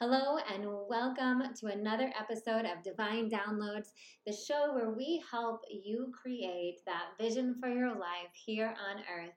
Hello, and welcome to another episode of Divine Downloads, the show where we help you create that vision for your life here on earth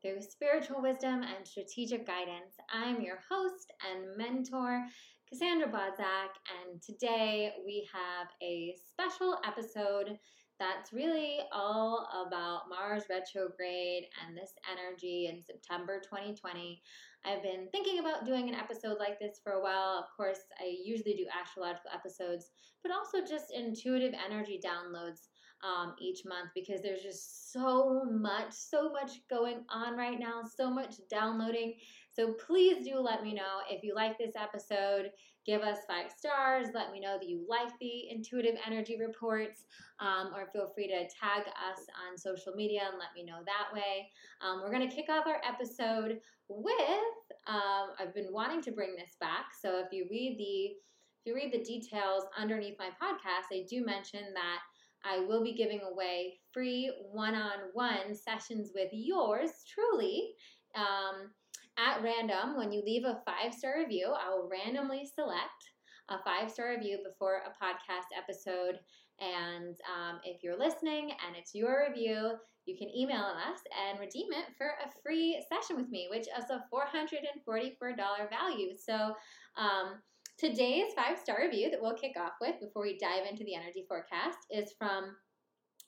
through spiritual wisdom and strategic guidance. I'm your host and mentor, Cassandra Bodzak, and today we have a special episode that's really all about Mars retrograde and this energy in September 2020. I've been thinking about doing an episode like this for a while. Of course, I usually do astrological episodes, but also just intuitive energy downloads um, each month because there's just so much, so much going on right now, so much downloading. So please do let me know if you like this episode. Give us five stars. Let me know that you like the intuitive energy reports, um, or feel free to tag us on social media and let me know that way. Um, we're going to kick off our episode with um, I've been wanting to bring this back. So if you read the if you read the details underneath my podcast, I do mention that I will be giving away free one on one sessions with yours truly. Um, at random, when you leave a five star review, I will randomly select a five star review before a podcast episode. And um, if you're listening and it's your review, you can email us and redeem it for a free session with me, which is a $444 value. So, um, Today's five star review that we'll kick off with before we dive into the energy forecast is from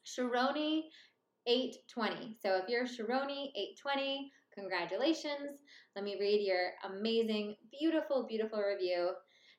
Sharoni 820. So if you're Sharoni 820, congratulations. Let me read your amazing, beautiful, beautiful review.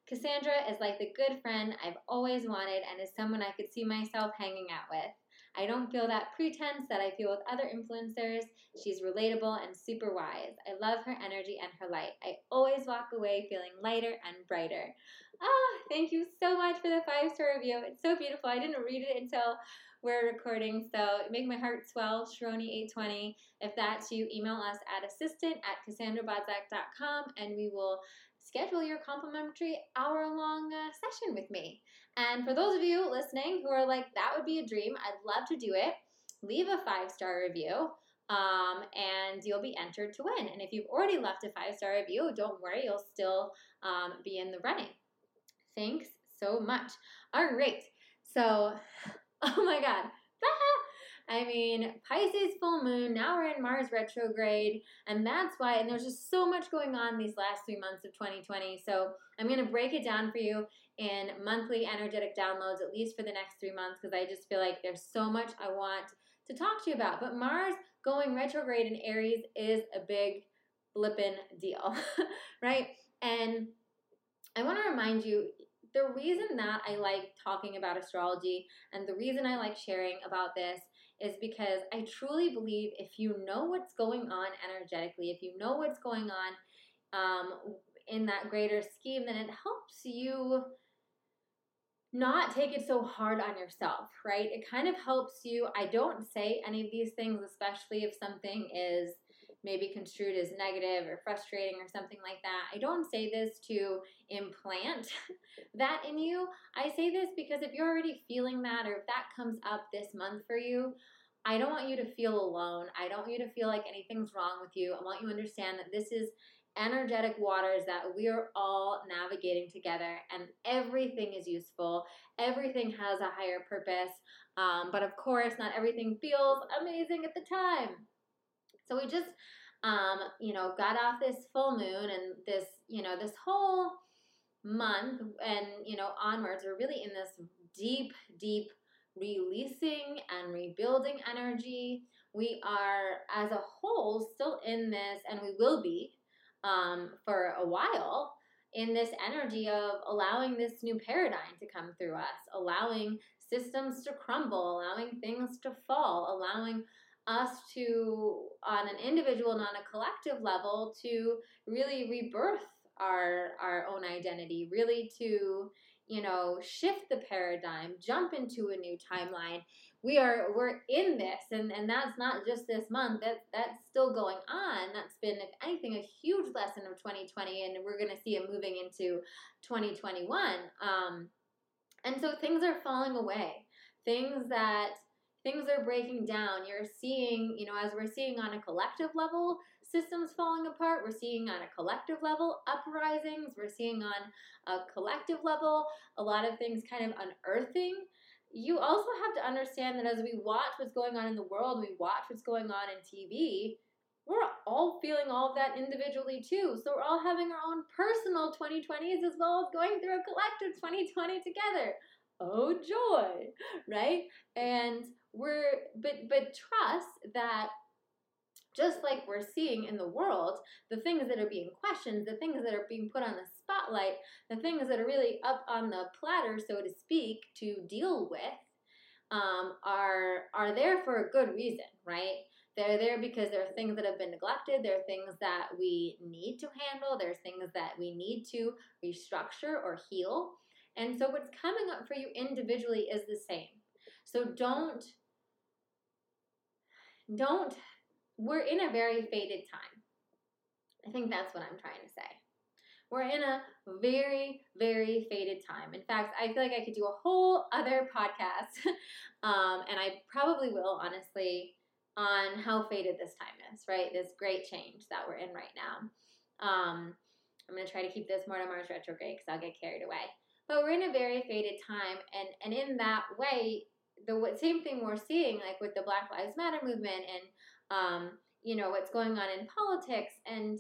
Cassandra is like the good friend I've always wanted and is someone I could see myself hanging out with. I don't feel that pretense that I feel with other influencers. She's relatable and super wise. I love her energy and her light. I always walk away feeling lighter and brighter. Ah, thank you so much for the five star review. It's so beautiful. I didn't read it until we're recording, so make my heart swell. Sharoni820. If that's you, email us at assistant at cassandrabodzak.com and we will schedule your complimentary hour long uh, session with me. And for those of you listening who are like, that would be a dream, I'd love to do it, leave a five star review. Um, and you'll be entered to win. And if you've already left a five star review, don't worry, you'll still um, be in the running. Thanks so much. All right. So, oh my God. I mean, Pisces full moon, now we're in Mars retrograde, and that's why, and there's just so much going on these last three months of 2020. So I'm going to break it down for you in monthly energetic downloads, at least for the next three months, because I just feel like there's so much I want to talk to you about. But Mars going retrograde in Aries is a big flippin' deal, right? And I want to remind you the reason that I like talking about astrology and the reason I like sharing about this is because I truly believe if you know what's going on energetically, if you know what's going on um, in that greater scheme, then it helps you not take it so hard on yourself, right? It kind of helps you. I don't say any of these things, especially if something is maybe construed as negative or frustrating or something like that. I don't say this to implant that in you. I say this because if you're already feeling that or if that comes up this month for you, I don't want you to feel alone. I don't want you to feel like anything's wrong with you. I want you to understand that this is energetic waters that we are all navigating together, and everything is useful. Everything has a higher purpose. Um, but of course, not everything feels amazing at the time. So we just, um, you know, got off this full moon and this, you know, this whole month and, you know, onwards, we're really in this deep, deep releasing and rebuilding energy. We are, as a whole, still in this, and we will be um, for a while in this energy of allowing this new paradigm to come through us, allowing systems to crumble, allowing things to fall, allowing us to, on an individual and on a collective level, to really rebirth our our own identity, really to you know shift the paradigm, jump into a new timeline. We are we're in this, and and that's not just this month. That that's still going on. That's been, if anything, a huge lesson of 2020, and we're going to see it moving into 2021. Um, and so things are falling away. Things that things are breaking down. You're seeing, you know, as we're seeing on a collective level, systems falling apart. We're seeing on a collective level uprisings. We're seeing on a collective level a lot of things kind of unearthing. You also have to understand that as we watch what's going on in the world, we watch what's going on in TV, we're all feeling all of that individually too. So we're all having our own personal 2020s as well as going through a collective 2020 together. Oh joy, right? And we're but but trust that just like we're seeing in the world, the things that are being questioned, the things that are being put on the spotlight, the things that are really up on the platter, so to speak, to deal with, um, are are there for a good reason, right? They're there because there are things that have been neglected. There are things that we need to handle. There's things that we need to restructure or heal. And so what's coming up for you individually is the same. So don't don't we're in a very fated time. I think that's what I'm trying to say. We're in a very, very fated time. In fact, I feel like I could do a whole other podcast, um, and I probably will, honestly, on how fated this time is, right? This great change that we're in right now. Um, I'm going to try to keep this more to Mars retrograde because I'll get carried away. But we're in a very fated time, and and in that way, the same thing we're seeing, like with the Black Lives Matter movement, and um, you know what's going on in politics, and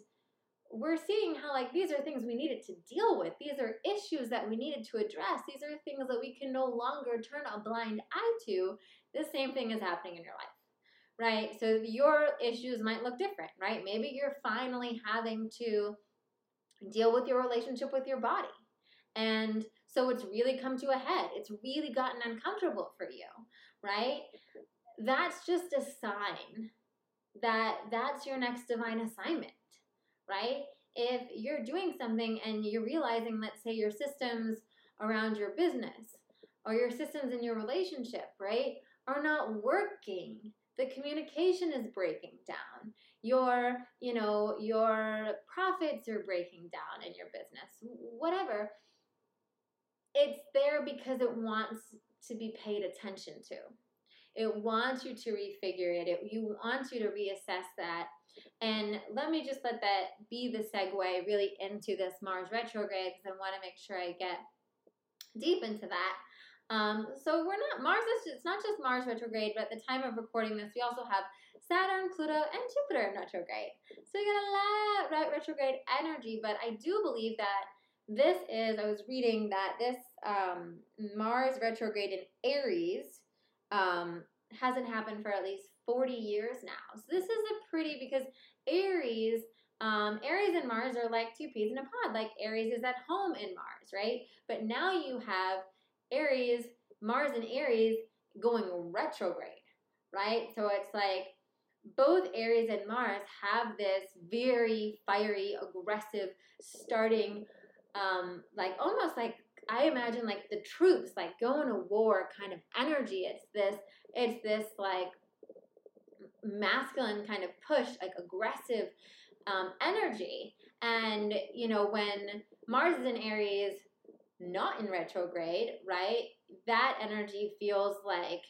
we're seeing how like these are things we needed to deal with. These are issues that we needed to address. These are things that we can no longer turn a blind eye to. The same thing is happening in your life right? So your issues might look different, right? Maybe you're finally having to deal with your relationship with your body. And so it's really come to a head. It's really gotten uncomfortable for you, right? That's just a sign that that's your next divine assignment, right? If you're doing something and you're realizing, let's say, your systems around your business or your systems in your relationship, right, are not working, the communication is breaking down your you know your profits are breaking down in your business whatever it's there because it wants to be paid attention to. It wants you to refigure it, it you wants you to reassess that. And let me just let that be the segue really into this mars retrograde because i want to make sure i get deep into that. Um, so we're not Mars is it's not just Mars retrograde, but at the time of recording this, we also have Saturn, Pluto, and Jupiter in retrograde. So you get a lot right retrograde energy, but I do believe that this is I was reading that this um, Mars retrograde in Aries um, hasn't happened for at least 40 years now. So this is a pretty because Aries um, Aries and Mars are like two peas in a pod. Like Aries is at home in Mars, right? But now you have Aries, Mars and Aries going retrograde, right? So it's like both Aries and Mars have this very fiery, aggressive, starting, um, like almost like I imagine like the troops like going to war kind of energy. It's this, it's this like masculine kind of push, like aggressive um, energy. And you know when Mars is in Aries, not in retrograde, right? That energy feels like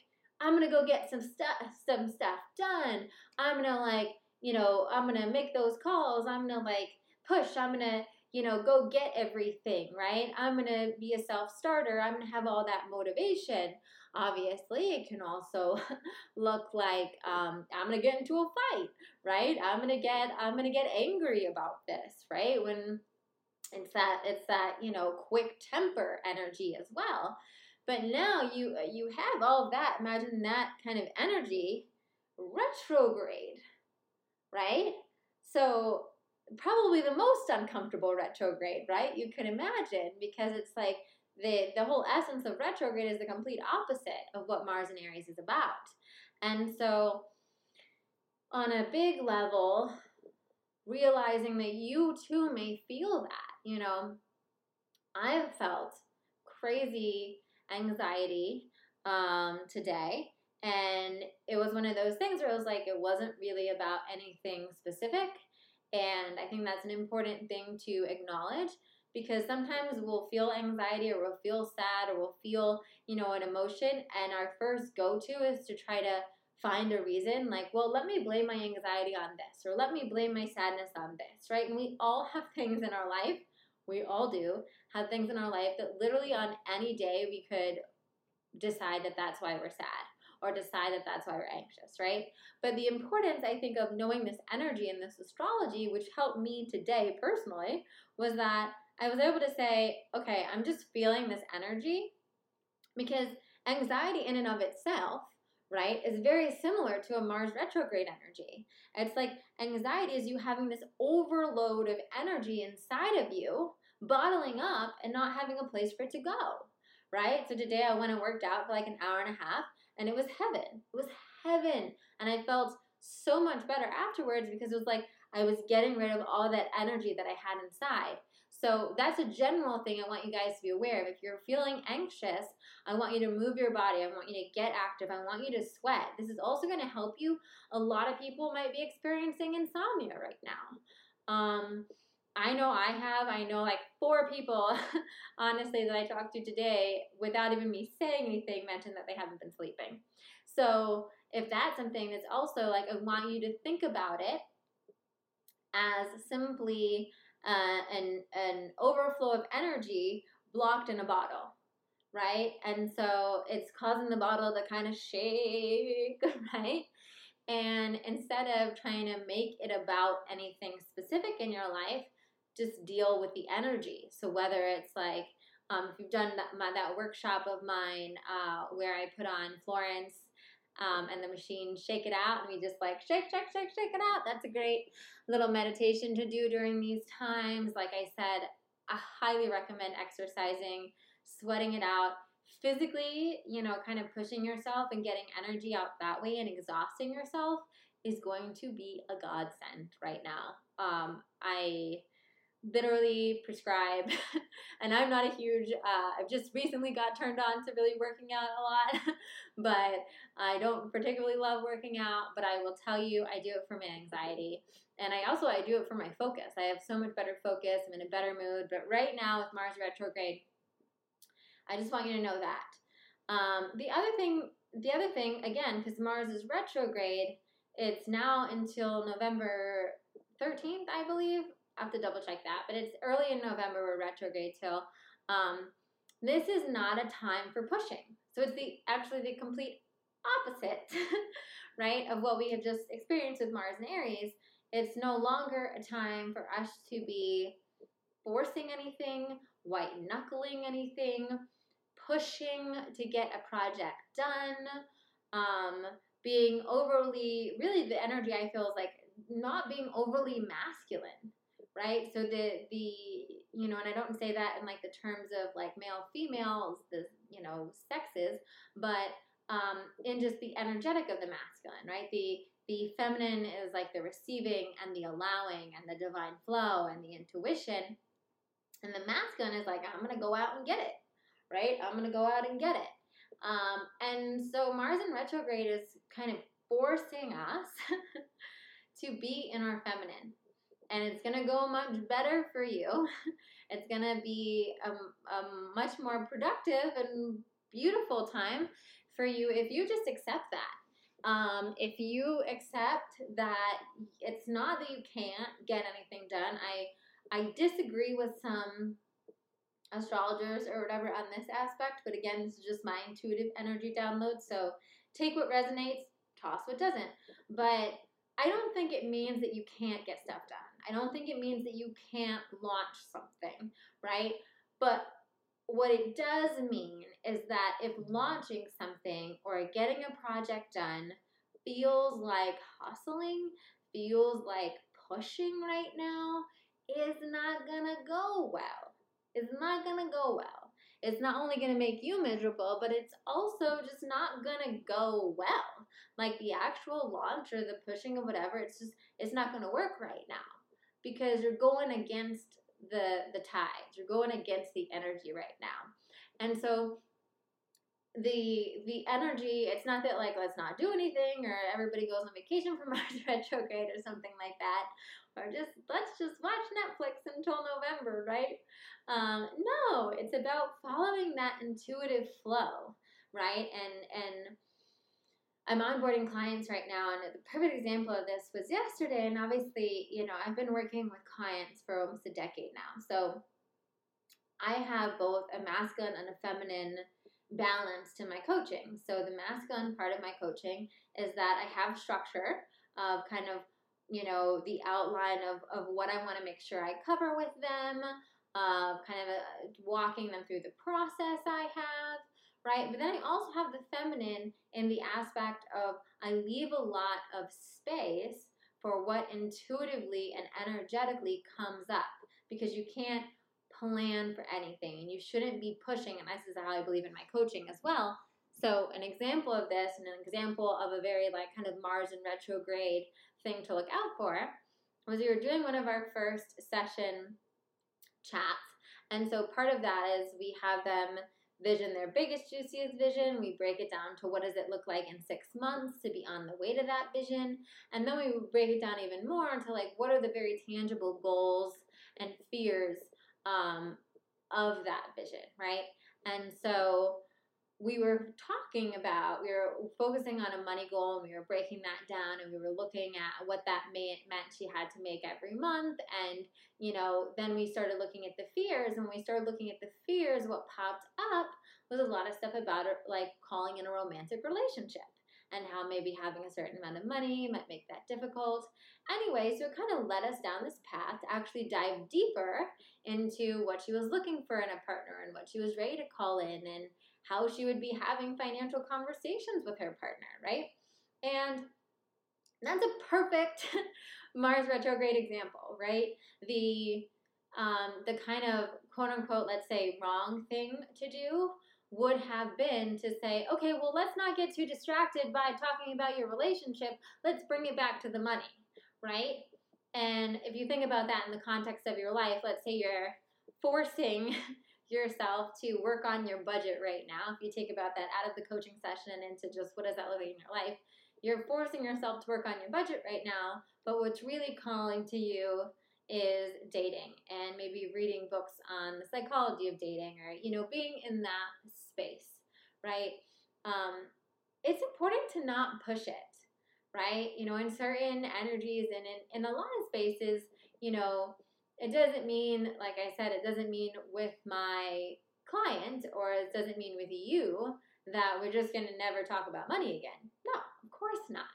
I'm gonna go get some stuff, some stuff done. I'm gonna like, you know, I'm gonna make those calls. I'm gonna like push. I'm gonna, you know, go get everything, right? I'm gonna be a self starter. I'm gonna have all that motivation. Obviously, it can also look like um, I'm gonna get into a fight, right? I'm gonna get, I'm gonna get angry about this, right? When it's that it's that you know quick temper energy as well but now you you have all that imagine that kind of energy retrograde right so probably the most uncomfortable retrograde right you can imagine because it's like the the whole essence of retrograde is the complete opposite of what mars and aries is about and so on a big level realizing that you too may feel that. You know, I've felt crazy anxiety um, today. And it was one of those things where it was like, it wasn't really about anything specific. And I think that's an important thing to acknowledge because sometimes we'll feel anxiety or we'll feel sad or we'll feel, you know, an emotion. And our first go to is to try to find a reason like, well, let me blame my anxiety on this, or let me blame my sadness on this, right? And we all have things in our life, we all do, have things in our life that literally on any day we could decide that that's why we're sad or decide that that's why we're anxious, right? But the importance, I think, of knowing this energy and this astrology, which helped me today personally, was that I was able to say, okay, I'm just feeling this energy because anxiety in and of itself right, is very similar to a Mars retrograde energy. It's like anxiety is you having this overload of energy inside of you, bottling up and not having a place for it to go, right? So today I went and worked out for like an hour and a half and it was heaven. It was heaven. And I felt so much better afterwards because it was like I was getting rid of all that energy that I had inside. So that's a general thing I want you guys to be aware of. If you're feeling anxious, I want you to move your body. I want you to get active. I want you to sweat. This is also going to help you. A lot of people might be experiencing insomnia right now. Um, I know I have. I know like four people, honestly, that I talked to today without even me saying anything mentioned that they haven't been sleeping. So if that's something that's also like, I want you to think about it as simply uh, an, an overflow of energy blocked in a bottle, right? And so it's causing the bottle to kind of shake, right? And instead of trying to make it about anything specific in your life, just deal with the energy. So whether it's like, um, if you've done that, my, that workshop of mine uh, where I put on Florence um, and the machine shake it out and we just like shake shake shake shake it out that's a great little meditation to do during these times like i said i highly recommend exercising sweating it out physically you know kind of pushing yourself and getting energy out that way and exhausting yourself is going to be a godsend right now um, i literally prescribe. And i'm not a huge uh, i've just recently got turned on to really working out a lot. But i don't particularly love working out but i will tell you i do it for my anxiety. And i also i do it for my focus. I have so much better focus i'm in a better mood. But right now with mars retrograde i just want you to know that. Um, the other thing the other thing again because mars is retrograde it's now until november 13th i believe Have to double check that, but it's early in November. We're retrograde till. Um, this is not a time for pushing. So it's the actually the complete opposite, right, of what we have just experienced with Mars and Aries. It's no longer a time for us to be forcing anything, white knuckling anything, pushing to get a project done, um, being overly, really, the energy I feel is like not being overly masculine right? So the the you know, and I don't say that in like the terms of like male females, the you know sexes, but um, in just the energetic of the masculine, right? The the feminine is like the receiving and the allowing and the divine flow and the intuition, and the masculine is like I'm gonna go out and get it, right? I'm gonna go out and get it. Um, and so Mars in retrograde is kind of forcing us to be in our feminine, and it's going to go much better for you. It's going to be a, a, much more productive and beautiful time for you if you just accept that. Um, if you accept that it's not that you can't get anything done, I I disagree with some astrologers or whatever on this aspect, but again, this is just my intuitive energy download. So take what resonates, toss what doesn't. But I don't think it means that you can't get stuff done. I don't think it means that you can't launch something, right? But what it does mean is that if launching something or getting a project done feels like hustling, feels like pushing right now, is not gonna go well. It's not gonna go well. It's not only gonna make you miserable, but it's also just not gonna go well. Like the actual launch or the pushing of whatever, it's just, it's not gonna work right now because you're going against the the tides. You're going against the energy right now. And so the the energy, it's not that like let's not do anything or everybody goes on vacation for Mars retrograde or something like that. Or just let's just watch Netflix until November, right? Um, no, it's about following that intuitive flow, right? And and I'm onboarding clients right now, and the perfect example of this was yesterday. And obviously, you know, I've been working with clients for almost a decade now. So I have both a masculine and a feminine balance to my coaching. So the masculine part of my coaching is that I have structure of kind of, you know, the outline of, of what I want to make sure I cover with them, of kind of a, uh, walking them through the process I have right? But then I also have the feminine in the aspect of I leave a lot of space for what intuitively and energetically comes up because you can't plan for anything and you shouldn't be pushing. And this is how I believe in my coaching as well. So, an example of this and an example of a very like kind of Mars and retrograde thing to look out for was we were doing one of our first session chats. And so, part of that is we have them vision their biggest, juiciest vision. We break it down to what does it look like in six months to be on the way to that vision. And then we break it down even more into like what are the very tangible goals and fears um, of that vision, right? And so we were talking about, we were focusing on a money goal and we were breaking that down and we were looking at what that may, meant she had to make every month. And, you know, then we started looking at the fears and when we started looking at the fears, what popped up was a lot of stuff about like calling in a romantic relationship and how maybe having a certain amount of money might make that difficult. Anyway, so it kind of led us down this path to actually dive deeper into what she was looking for in a partner and what she was ready to call in and how she would be having financial conversations with her partner, right? And that's a perfect Mars retrograde example, right? The um, the kind of quote unquote, let's say, wrong thing to do would have been to say, okay, well, let's not get too distracted by talking about your relationship. Let's bring it back to the money, right? And if you think about that in the context of your life, let's say you're forcing yourself to work on your budget right now, if you take about that out of the coaching session and into just what does that look like in your life, you're forcing yourself to work on your budget right now, but what's really calling to you is dating and maybe reading books on the psychology of dating or, you know, being in that space, right? Um, it's important to not push it, right? You know, in certain energies and in, in a lot of spaces, you know, it doesn't mean, like I said, it doesn't mean with my client or it doesn't mean with you that we're just going to never talk about money again. No, of course not,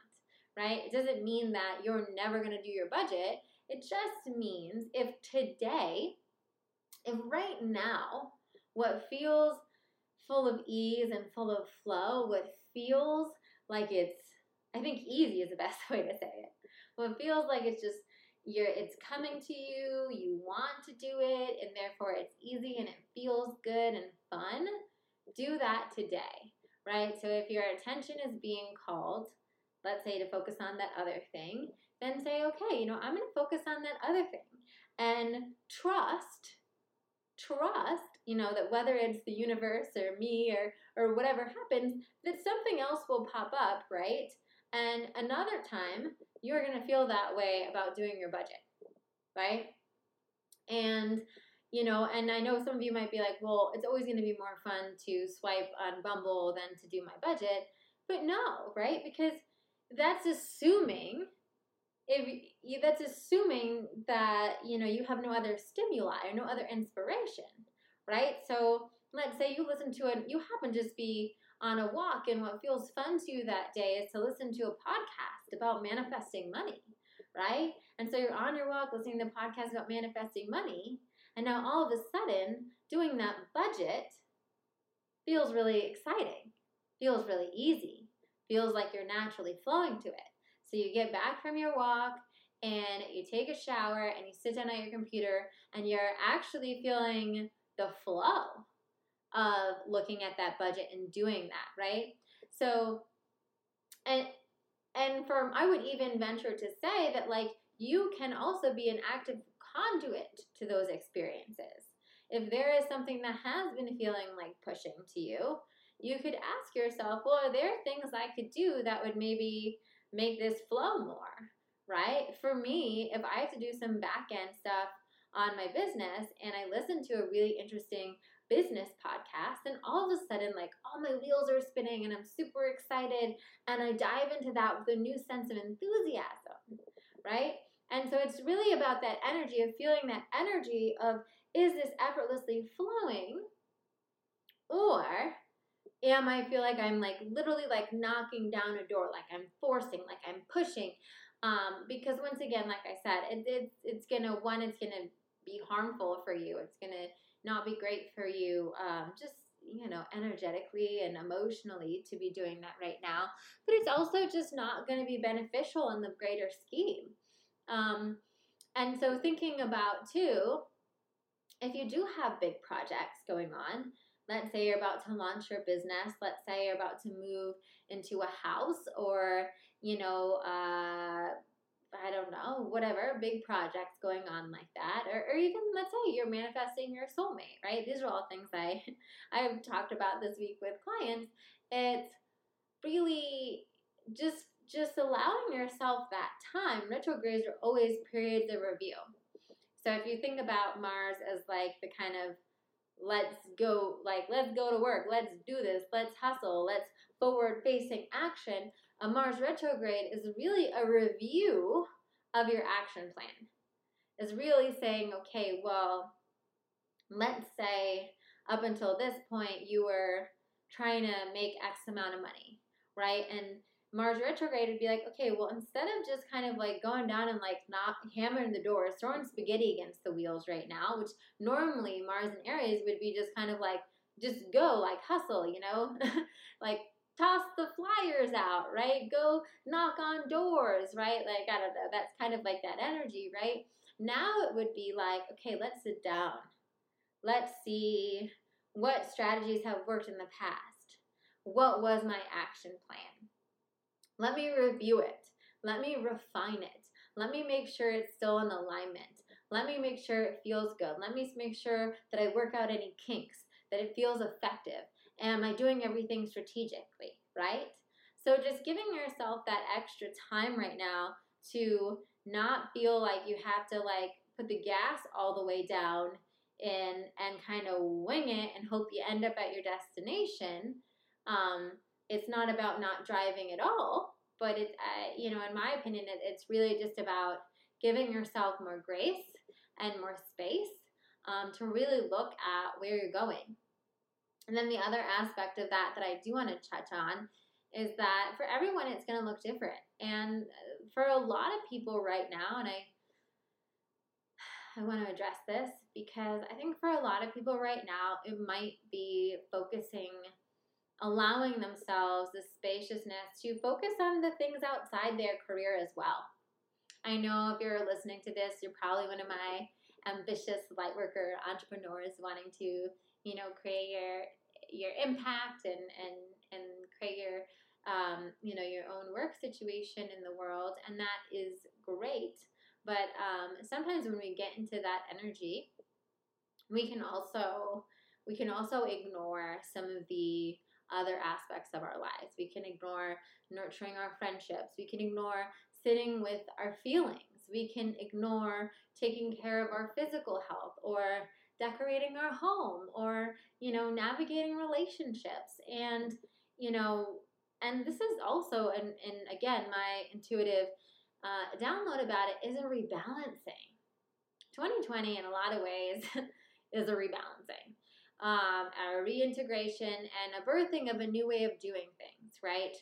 right? It doesn't mean that you're never going to do your budget. It just means if today, if right now, what feels full of ease and full of flow, what feels like it's, I think easy is the best way to say it. What feels like it's just you're it's coming to you, you want to do it, and therefore it's easy and it feels good and fun, do that today, right? So if your attention is being called, let's say to focus on that other thing, then say, okay, you know, I'm going to focus on that other thing and trust, trust, you know, that whether it's the universe or me or or whatever happens, that something else will pop up, right? And another time, you're going to feel that way about doing your budget, right? And, you know, and I know some of you might be like, well, it's always going to be more fun to swipe on Bumble than to do my budget. But no, right? Because that's assuming if you, that's assuming that you know you have no other stimuli or no other inspiration right so let's say you listen to it you happen to just be on a walk and what feels fun to you that day is to listen to a podcast about manifesting money, right? And so you're on your walk listening to podcasts about manifesting money, and now all of a sudden doing that budget feels really exciting, feels really easy, feels like you're naturally flowing to it. So you get back from your walk and you take a shower and you sit down at your computer and you're actually feeling the flow of looking at that budget and doing that, right? So, and and from I would even venture to say that like you can also be an active conduit to those experiences. If there is something that has been feeling like pushing to you, you could ask yourself, well, are there things I could do that would maybe make this flow more, right? For me, if I have to do some back end stuff on my business and I listen to a really interesting business podcast and all of a sudden like all my wheels are spinning and I'm super excited and I dive into that with a new sense of enthusiasm, right? And so it's really about that energy of feeling that energy of is this effortlessly flowing or am I feel like I'm like literally like knocking down a door, like I'm forcing, like I'm pushing. Um, because once again, like I said, it, it's it's gonna one, it's gonna be harmful for you. It's gonna not be great for you. Um, just you know, energetically and emotionally to be doing that right now. But it's also just not going to be beneficial in the greater scheme. Um, and so thinking about too, if you do have big projects going on, let's say you're about to launch your business, let's say you're about to move into a house or, you know, uh, I don't know, whatever, big projects going on like that. Or, or even let's say you're manifesting your soulmate, right? These are all things I I've talked about this week with clients. It's really just just allowing yourself that time. Retrogrades are always periods of review. So if you think about Mars as like the kind of let's go, like let's go to work, let's do this, let's hustle, let's forward facing action, a Mars retrograde is really a review of your action plan. Is really saying, okay, well, let's say up until this point you were trying to make X amount of money, right? And Mars retrograde would be like, okay, well, instead of just kind of like going down and like not hammering the doors, throwing spaghetti against the wheels right now, which normally Mars and Aries would be just kind of like, just go, like hustle, you know? like toss the flyers out, right? Go knock on doors, right? Like, I don't know, that's kind of like that energy, right? Now it would be like, okay, let's sit down. Let's see what strategies have worked in the past. What was my action plan? Let me review it. Let me refine it. Let me make sure it's still in alignment. Let me make sure it feels good. Let me make sure that I work out any kinks, that it feels effective. Am I doing everything strategically, right? So just giving yourself that extra time right now to not feel like you have to like put the gas all the way down and and kind of wing it and hope you end up at your destination. Um, it's not about not driving at all, but it, uh, you know, in my opinion, it, it's really just about giving yourself more grace and more space um, to really look at where you're going. And then the other aspect of that that I do want to touch on is that for everyone, it's going to look different. And uh, for a lot of people right now, and I, I want to address this because I think for a lot of people right now, it might be focusing allowing themselves the spaciousness to focus on the things outside their career as well. I know if you're listening to this, you're probably one of my ambitious lightworker entrepreneurs wanting to, you know, create your your impact and and and create your um, you know your own work situation in the world, and that is great. But um, sometimes when we get into that energy, we can also we can also ignore some of the other aspects of our lives. We can ignore nurturing our friendships. We can ignore sitting with our feelings. We can ignore taking care of our physical health or decorating our home or, you know, navigating relationships. And, you know, and this is also, and, and again, my intuitive uh, download about it is a rebalancing. 2020, in a lot of ways, is a rebalancing um, a reintegration, and a birthing of a new way of doing things, right?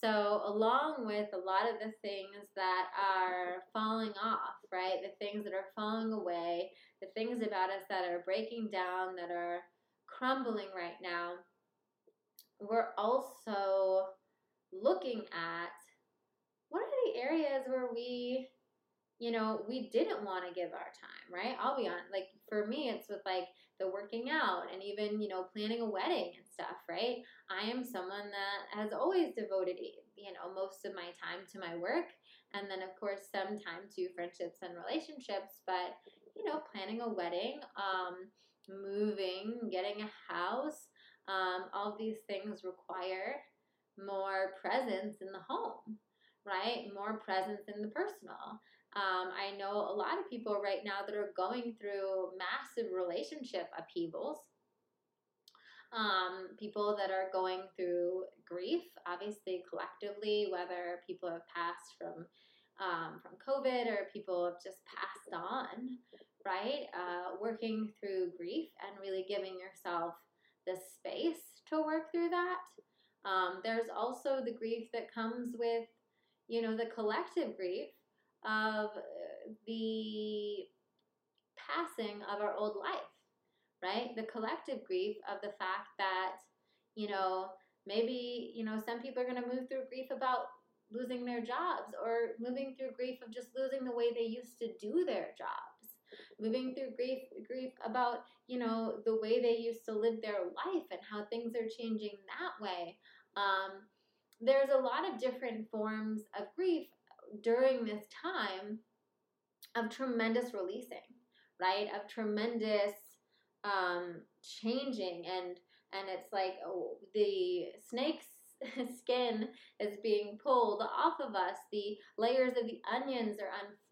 So, along with a lot of the things that are falling off, right? The things that are falling away, the things about us that are breaking down, that are crumbling right now, we're also looking at what are the areas where we, you know, we didn't want to give our time, right? I'll be honest, like for me, it's with like the working out and even you know planning a wedding and stuff right? I am someone that has always devoted you know most of my time to my work and then of course some time to friendships and relationships but you know planning a wedding um, moving getting a house um, all these things require more presence in the home right? More presence in the personal um, I know a lot of people right now that are going through massive relationship upheavals. um, people that are going through grief, obviously collectively, whether people have passed from um, from COVID or people have just passed on, right? Uh, working through grief and really giving yourself the space to work through that. Um, there's also the grief that comes with, you know, the collective grief of uh, the passing of our old life, right? The collective grief of the fact that, you know, maybe, you know, some people are going to move through grief about losing their jobs or moving through grief of just losing the way they used to do their jobs moving through grief grief about you know the way they used to live their life and how things are changing that way um, there's a lot of different forms of grief during this time of tremendous releasing right? Of tremendous um, changing and and it's like oh, the snake's skin is being pulled off of us. The layers of the onions are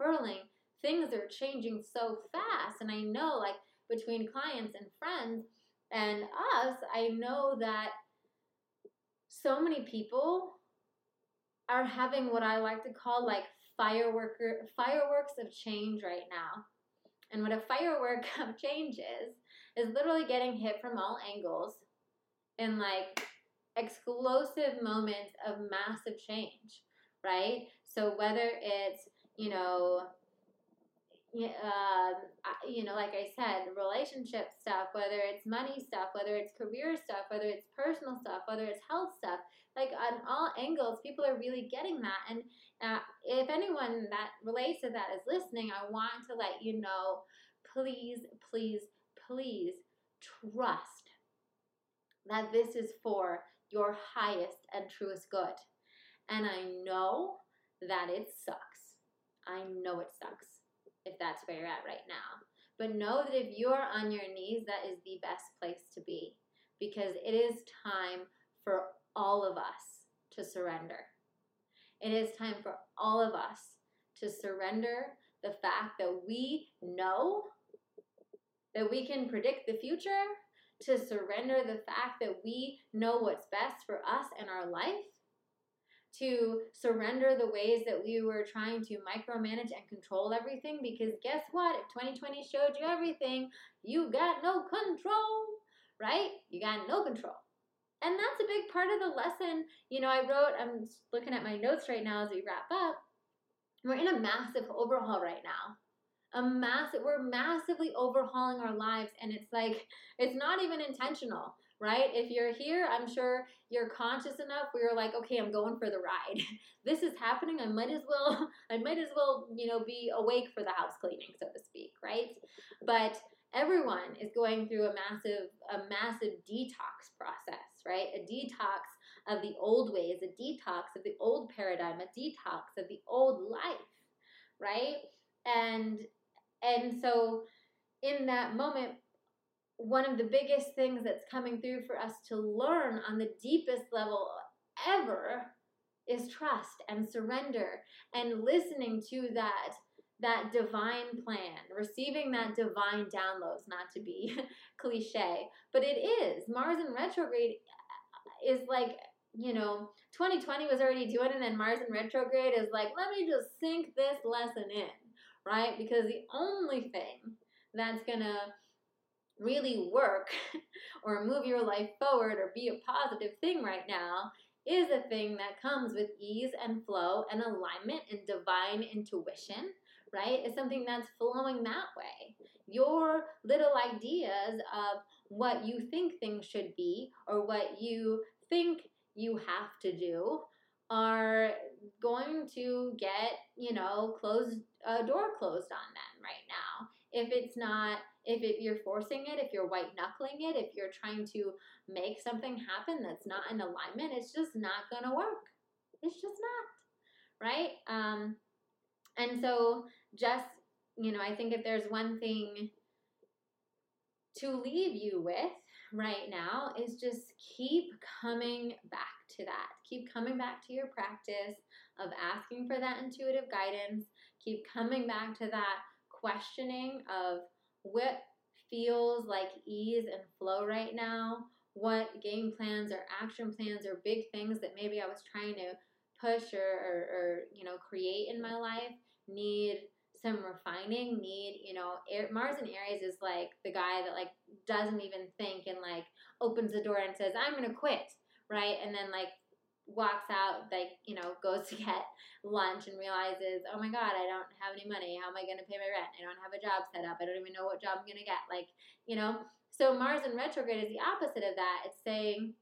unfurling. Things are changing so fast. And i know like between clients and friends and us i know that so many people are having what i like to call like fireworker fireworks of change right now. And what a firework of change is is literally getting hit from all angles in like explosive moments of massive change right? So whether it's you know uh, you know, like I said, relationship stuff, whether it's money stuff, whether it's career stuff, whether it's personal stuff, whether it's health stuff, like on all angles, people are really getting that. And uh, if anyone that relates to that is listening, I want to let you know please, please, please trust that this is for your highest and truest good. And I know that it sucks. I know it sucks if that's where you're at right now. But know that if you are on your knees, that is the best place to be because it is time for all of us to surrender. It is time for all of us to surrender the fact that we know that we can predict the future, to surrender the fact that we know what's best for us and our life, to surrender the ways that we were trying to micromanage and control everything because guess what? If 2020 showed you everything, you got no control, right? You got no control. And that's a big part of the lesson. You know, I wrote, I'm looking at my notes right now as we wrap up. We're in a massive overhaul right now. A massive, we're massively overhauling our lives, and it's like, it's not even intentional right? If you're here, I'm sure you're conscious enough where you're like, okay, I'm going for the ride. this is happening. I might as well, I might as well, you know, be awake for the house cleaning, so to speak, right? But everyone is going through a massive, a massive detox process, right? A detox of the old ways, a detox of the old paradigm, a detox of the old life, right? And and so in that moment one of the biggest things that's coming through for us to learn on the deepest level ever is trust and surrender and listening to that that divine plan receiving that divine downloads not to be cliche but it is. Mars in retrograde uh, is like you know 2020 was already doing it and then mars in retrograde is like let me just sink this lesson in right? Because the only thing that's gonna really work or move your life forward or be a positive thing right now is a thing that comes with ease and flow and alignment and divine intuition, right? Is something that's flowing that way. Your little ideas of what you think things should be or what you think you have to do are going to get, you know, closed a door closed on them right now. If it's not if it, you're forcing it, if you're white knuckling it, if you're trying to make something happen that's not in alignment, it's just not to work. It's just not, right? Um, and so, just, you know, I think if there's one thing to leave you with right now is just keep coming back to that. Keep coming back to your practice of asking for that intuitive guidance. Keep coming back to that questioning of what feels like ease and flow right now? what game plans or action plans or big things that maybe I was trying to push or, or, or you know create in my life need some refining need you know mars and aries is like the guy that like doesn't even think and like opens the door and says i'm gonna quit right? And then like walks out like you know goes to get lunch and realizes oh my god i don't have any money. How am i going to pay my rent? I don't have a job set up. I don't even know what job i'm going to get like you know? So mars in retrograde is the opposite of that. It's saying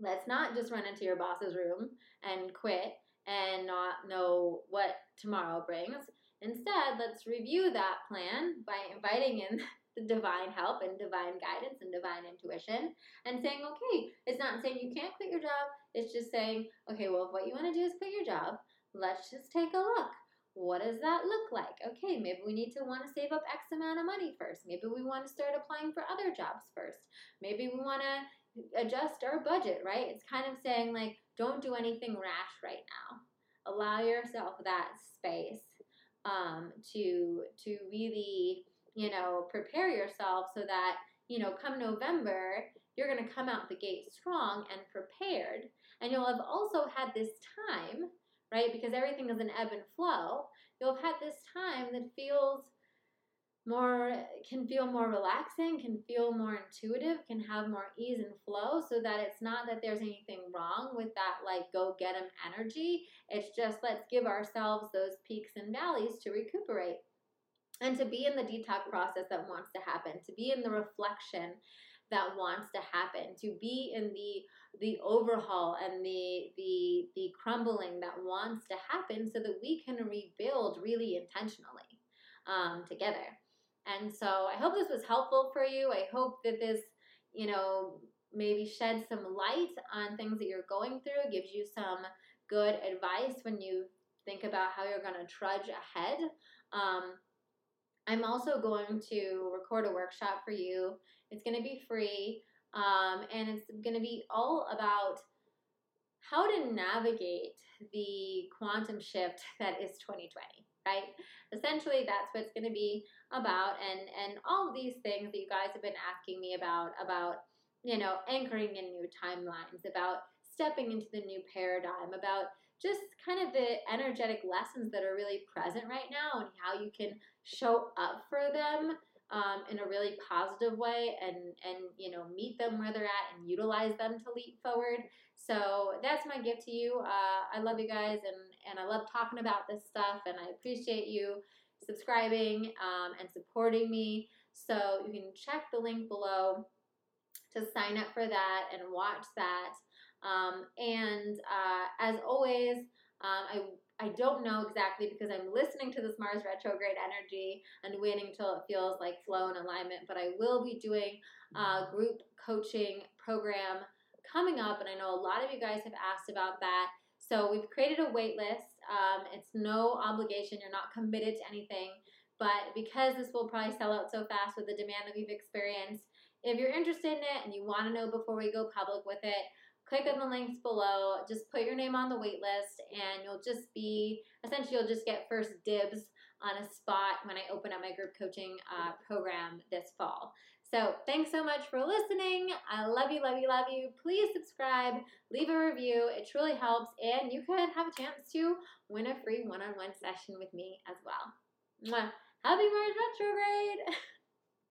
let's not just run into your boss's room and quit and not know what tomorrow brings instead let's review that plan by inviting in the divine help and divine guidance and divine intuition and saying, okay, it's not saying you can't quit your job. It's just saying, okay, well, if what you want to do is quit your job, let's just take a look. What does that look like? Okay, maybe we need to want to save up X amount of money first. Maybe we want to start applying for other jobs first. Maybe we want to adjust our budget, right? It's kind of saying, like, don't do anything rash right now. Allow yourself that space um, to to really you know, prepare yourself so that, you know, come November, you're going to come out the gate strong and prepared. And you'll have also had this time, right? Because everything is an ebb and flow. You'll have had this time that feels more can feel more relaxing, can feel more intuitive, can have more ease and flow so that it's not that there's anything wrong with that like go get them energy. It's just let's give ourselves those peaks and valleys to recuperate and to be in the detox process that wants to happen to be in the reflection that wants to happen to be in the the overhaul and the the the crumbling that wants to happen so that we can rebuild really intentionally um, together and so i hope this was helpful for you. I hope that this you know maybe shed some light on things that you're going through gives you some good advice when you think about how you're going to trudge ahead. Um, I'm also going to record a workshop for you. It's going to be free, um, and it's going to be all about how to navigate the quantum shift that is 2020 right? Essentially that's what it's going to be about and and all these things that you guys have been asking me about about you know anchoring in new timelines about stepping into the new paradigm about just kind of the energetic lessons that are really present right now and how you can show up for them um, in a really positive way and and you know meet them where they're at and utilize them to leap forward. So that's my gift to you. Uh, i love you guys and and i love talking about this stuff and i appreciate you subscribing um, and supporting me so you can check the link below to sign up for that and watch that um, and uh, as always, um, I I don't know exactly because I'm listening to this Mars retrograde energy and waiting until it feels like flow and alignment. But I will be doing a group coaching program coming up, and I know a lot of you guys have asked about that. So we've created a wait list. Um, it's no obligation; you're not committed to anything. But because this will probably sell out so fast with the demand that we've experienced, if you're interested in it and you want to know before we go public with it, click on the links below. Just put your name on the wait list, and you'll just be essentially you'll just get first dibs on a spot when I open up my group coaching uh, program this fall. So thanks so much for listening. I love you, love you, love you. Please subscribe, leave a review. It truly helps, and you could have a chance to win a free one-on-one session with me as well. Mwah. Happy Mars retrograde!